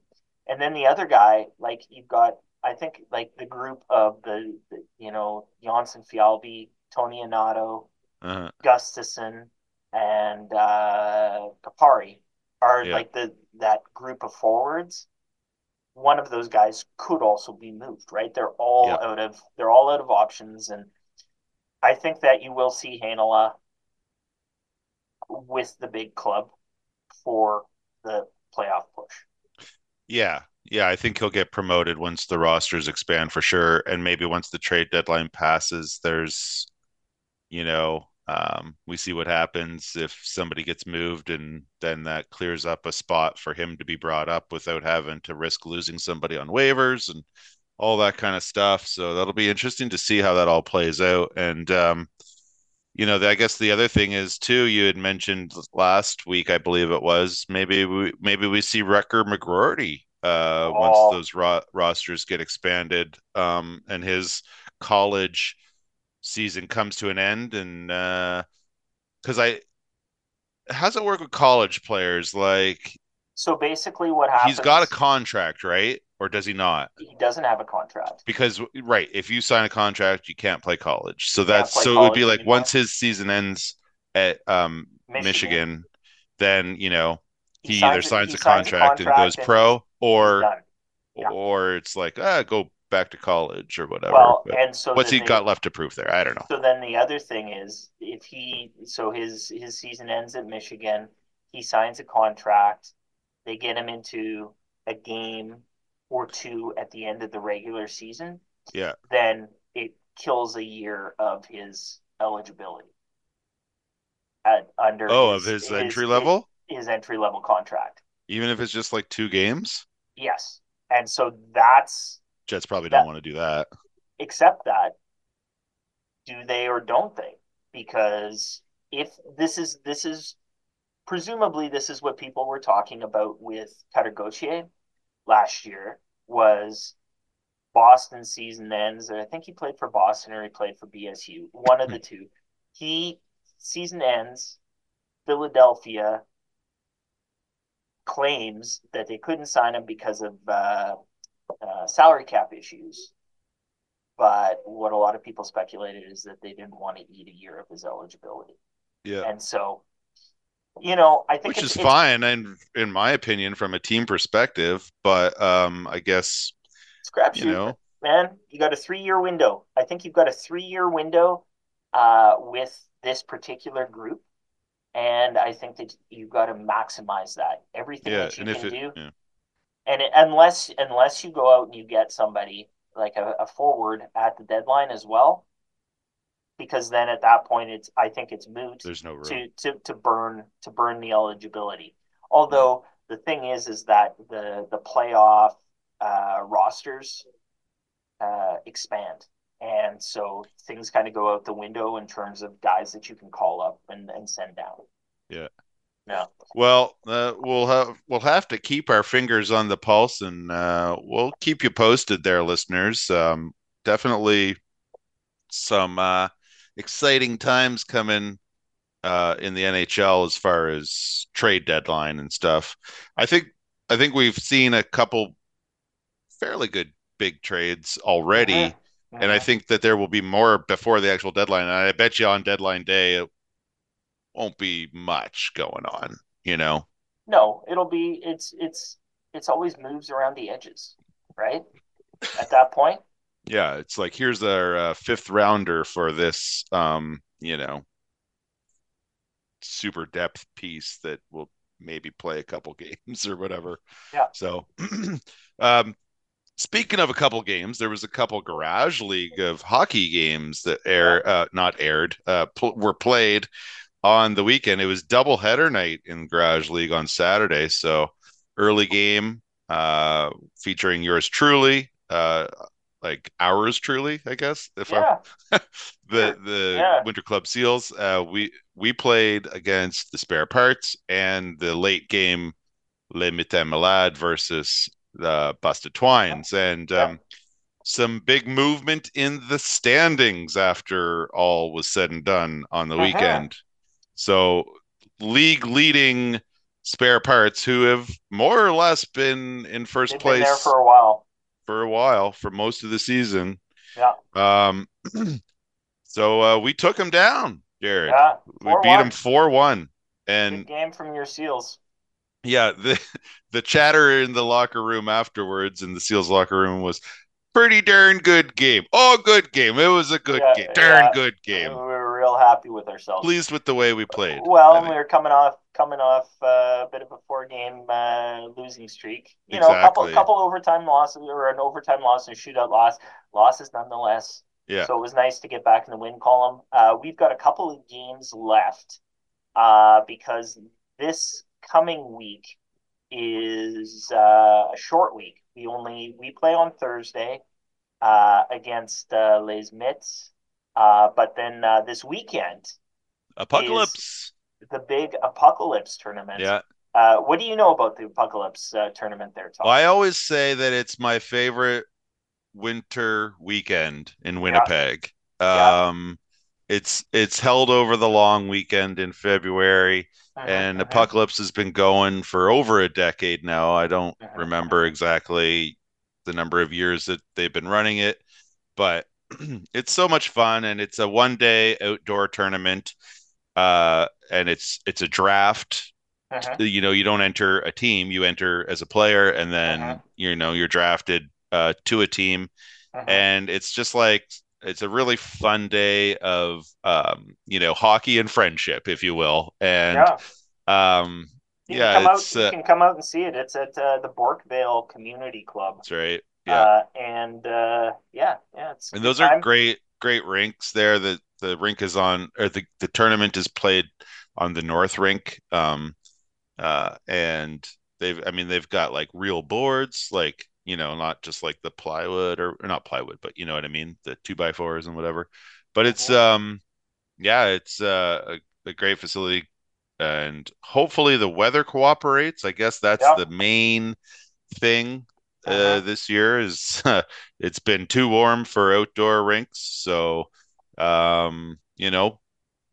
and then the other guy, like you've got, I think like the group of the, the you know Jonsson-Fjallby, Tony Anato, Uh, Gustafsson, and uh, Kupari are Yeah. like the that group of forwards. One of those guys could also be moved, right? They're all Yeah. out of they're all out of options, and I think that you will see Heinola with the big club for the playoff push. yeah. Yeah, I think he'll get promoted once the rosters expand for sure. And maybe once the trade deadline passes, there's you know, um, we see what happens if somebody gets moved, and then that clears up a spot for him to be brought up without having to risk losing somebody on waivers and all that kind of stuff. So that'll be interesting to see how that all plays out. And um, you know, I guess the other thing is too. You had mentioned last week, I believe it was, maybe we maybe we see Rutger McGroarty uh, once Oh. those ro- rosters get expanded, um, and his college season comes to an end and uh because I how's it work with college players like So basically, what happens? he's got a contract right or does he not He doesn't have a contract. because right if you sign a contract you can't play college so that's so it would be like anymore. once his season ends at um Michigan. Michigan, then you know he, He either signs signs a- signs a contract, and goes and pro or Yeah. or it's like ah go back to college or whatever Well, But and so what's he they- got left to prove there I don't know So then the other thing is if he so his his season ends at Michigan, he signs a contract, they get him into a game or two at the end of the regular season, yeah then it kills a year of his eligibility at under Oh, of his entry level? his entry level contract. Even if it's just like two games? Yes, and so that's Jets probably don't want to do that. accept that. Do they or don't they? Because if this is this is presumably this is what people were talking about with Cutter Gauthier last year was Boston season ends. I think he played for Boston or he played for BSU, one of the two. He season ends, Philadelphia claims that they couldn't sign him because of uh, uh, salary cap issues. But what a lot of people speculated is that they didn't want to eat a year of his eligibility. Yeah. And so, you know, I think Which it's, is it's- fine and in my opinion from a team perspective, but um I guess scrap you know man. You got a three year window. I think you've got a three year window uh, with this particular group. And I think that you've got to maximize that. Everything yeah, that you and if can it do. yeah. And it, unless unless you go out and you get somebody like a, a forward at the deadline as well, because then at that point it's I think it's moot there's no room. to, to to burn to burn the eligibility. Although the thing is is that the the playoff uh, rosters uh, expand, and so things kind of go out the window in terms of guys that you can call up and, and send down. Yeah. No. Well, uh, we'll have we'll have to keep our fingers on the pulse, and uh, we'll keep you posted there, listeners. Um, definitely some uh, exciting times coming uh, in the NHL as far as trade deadline and stuff. I think I think we've seen a couple fairly good big trades already, Mhm. and I Mhm. think that there will be more before the actual deadline. And I bet you on deadline day won't be much going on. You know. No, it'll be it's it's it's always moves around the edges, right? At that point, Yeah, it's like here's our uh, fifth rounder for this, um, you know, super depth piece that will maybe play a couple games or whatever. Yeah. So, um, speaking of a couple games, there was a couple Garage League of hockey games that air, uh, not aired, uh, pl- were played on the weekend. It was double header night in Garage League on Saturday. So, early game, uh, featuring yours truly, uh, like ours truly, I guess. If I'm the the Yeah. Winter Club Seals. Uh, we we played against the Spare Parts and the late game Les Mitaines Malades versus the Busted Twines, and Yeah. um, some big movement in the standings after all was said and done on the Uh-huh. weekend. So league leading Spare Parts, who have more or less been in 1st they've place there for a while. for a while for most of the season. Yeah. Um, so uh, we took him down, Jared. Yeah, we beat 4-1. him four one, Good and game from your Seals. yeah, the the chatter in the locker room afterwards in the Seals locker room was pretty darn good game. Oh, good game. It was a good Yeah, game. Darn yeah. good game. were real happy with ourselves. Pleased with the way we played. Well, we were coming off coming off uh, a bit of a four game uh, losing streak. You know, a couple Exactly. couple overtime losses or an overtime loss and a shootout loss. Losses nonetheless. Yeah. So it was nice to get back in the win column. Uh, we've got a couple of games left uh, because this coming week is uh, a short week. We only we play on Thursday uh, against uh, Les Mits, uh, but then uh, this weekend Apocalypse. the big Apocalypse tournament. Yeah. Uh, what do you know about the Apocalypse uh, tournament there, Tom? Well, I always say that it's my favorite winter weekend in Winnipeg. Yeah. Um, it's it's held over the long weekend in February, Mhm, and mhm. Apocalypse has been going for over a decade now. I don't Mhm, remember exactly the number of years that they've been running it, but it's so much fun, and it's a one day outdoor tournament. Uh, and it's it's a draft Mhm. you know you don't enter a team you enter as a player and then Uh-huh. you know you're drafted uh, to a team Mhm. and it's just like it's a really fun day of um, you know hockey and friendship if you will and yeah. um You yeah can come out. it's You uh, can come out and see it. It's at uh, the Bourkevale Community Club. that's right yeah Uh, and uh, yeah, yeah, it's and those are great great rinks there. The the rink is on, or the the tournament is played on the North Rink. Um, uh, and they've, I mean, they've got like real boards, like you know, not just like the plywood or, or not plywood, but you know what I mean, the two by fours and whatever. But it's um, yeah, it's uh, a, a great facility, and hopefully the weather cooperates. I guess that's Yeah. the main thing Uh-huh. this year is it's been too warm for outdoor rinks so um you know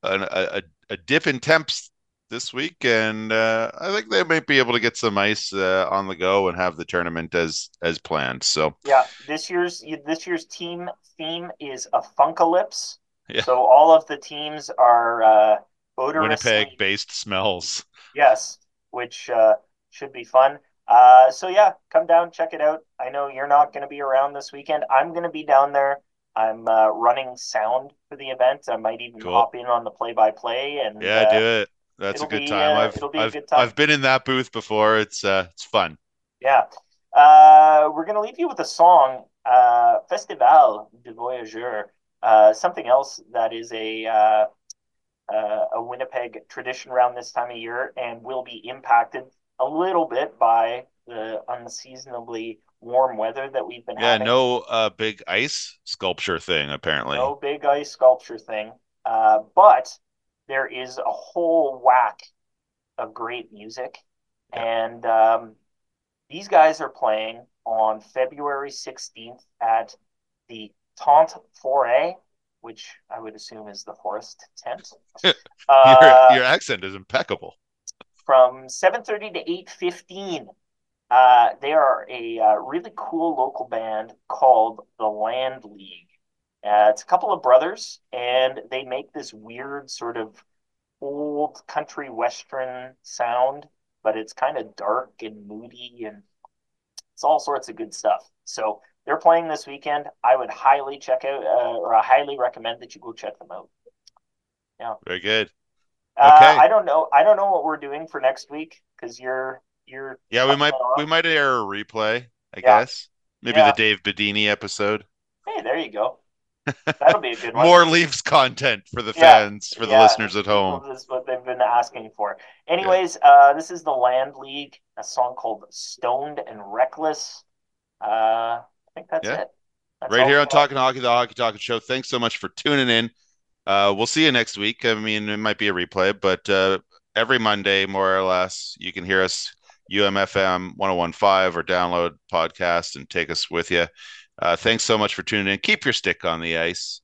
an, a, a- dip in temps this week and uh, i think they might be able to get some ice uh, on the go and have the tournament as as planned so Yeah, this year's this year's team theme is a funkalypse. Yeah. So all of the teams are uh, odorously winnipeg based smells Yes, which uh, should be fun. Uh, so yeah, come down, check it out. I know you're not going to be around this weekend. I'm going to be down there. I'm uh, running sound for the event. I might even Cool. hop in on the play-by-play. And yeah uh, do it that's a good be, time uh, i've it'll be a I've, good time. I've been in that booth before it's uh it's fun Yeah. Uh, we're going to leave you with a song, uh, Festival du Voyageur, uh, something else that is a, uh, uh, a Winnipeg tradition around this time of year and will be impacted a little bit by the unseasonably warm weather that we've been yeah having. no uh big ice sculpture thing apparently No big ice sculpture thing. Uh, but there is a whole whack of great music. And um, these guys are playing on February 16th at the Tente Foray, which I would assume is the forest tent. your, Uh, your accent is impeccable from 7.30 to 8.15 uh, they are a uh, really cool local band called the land league. Uh, it's a couple of brothers and they make this weird sort of old country western sound but it's kind of dark and moody and it's all sorts of good stuff. So they're playing this weekend. I would highly check out uh, or i highly recommend that you go check them out. Yeah. very good uh, Okay. i don't know i don't know what we're doing for next week because you're you're Yeah, we might we might air a replay, I Yeah. guess. Maybe Yeah. the Dave Bidini episode. Hey, there you go. That'll be a good one. More Leafs content for the Yeah. fans, for the listeners at home. This is what they've been asking for. Anyways, uh, this is the Land League, a song called "Stoned and Reckless." Uh, I think that's it. That's Right here on. Talking Hockey, the Hockey Talking Show. Thanks so much for tuning in. Uh, we'll see you next week. I mean, it might be a replay, but uh, every Monday, more or less, you can hear us UMFM 1015 or download podcast and take us with you. Uh, thanks so much for tuning in. Keep your stick on the ice.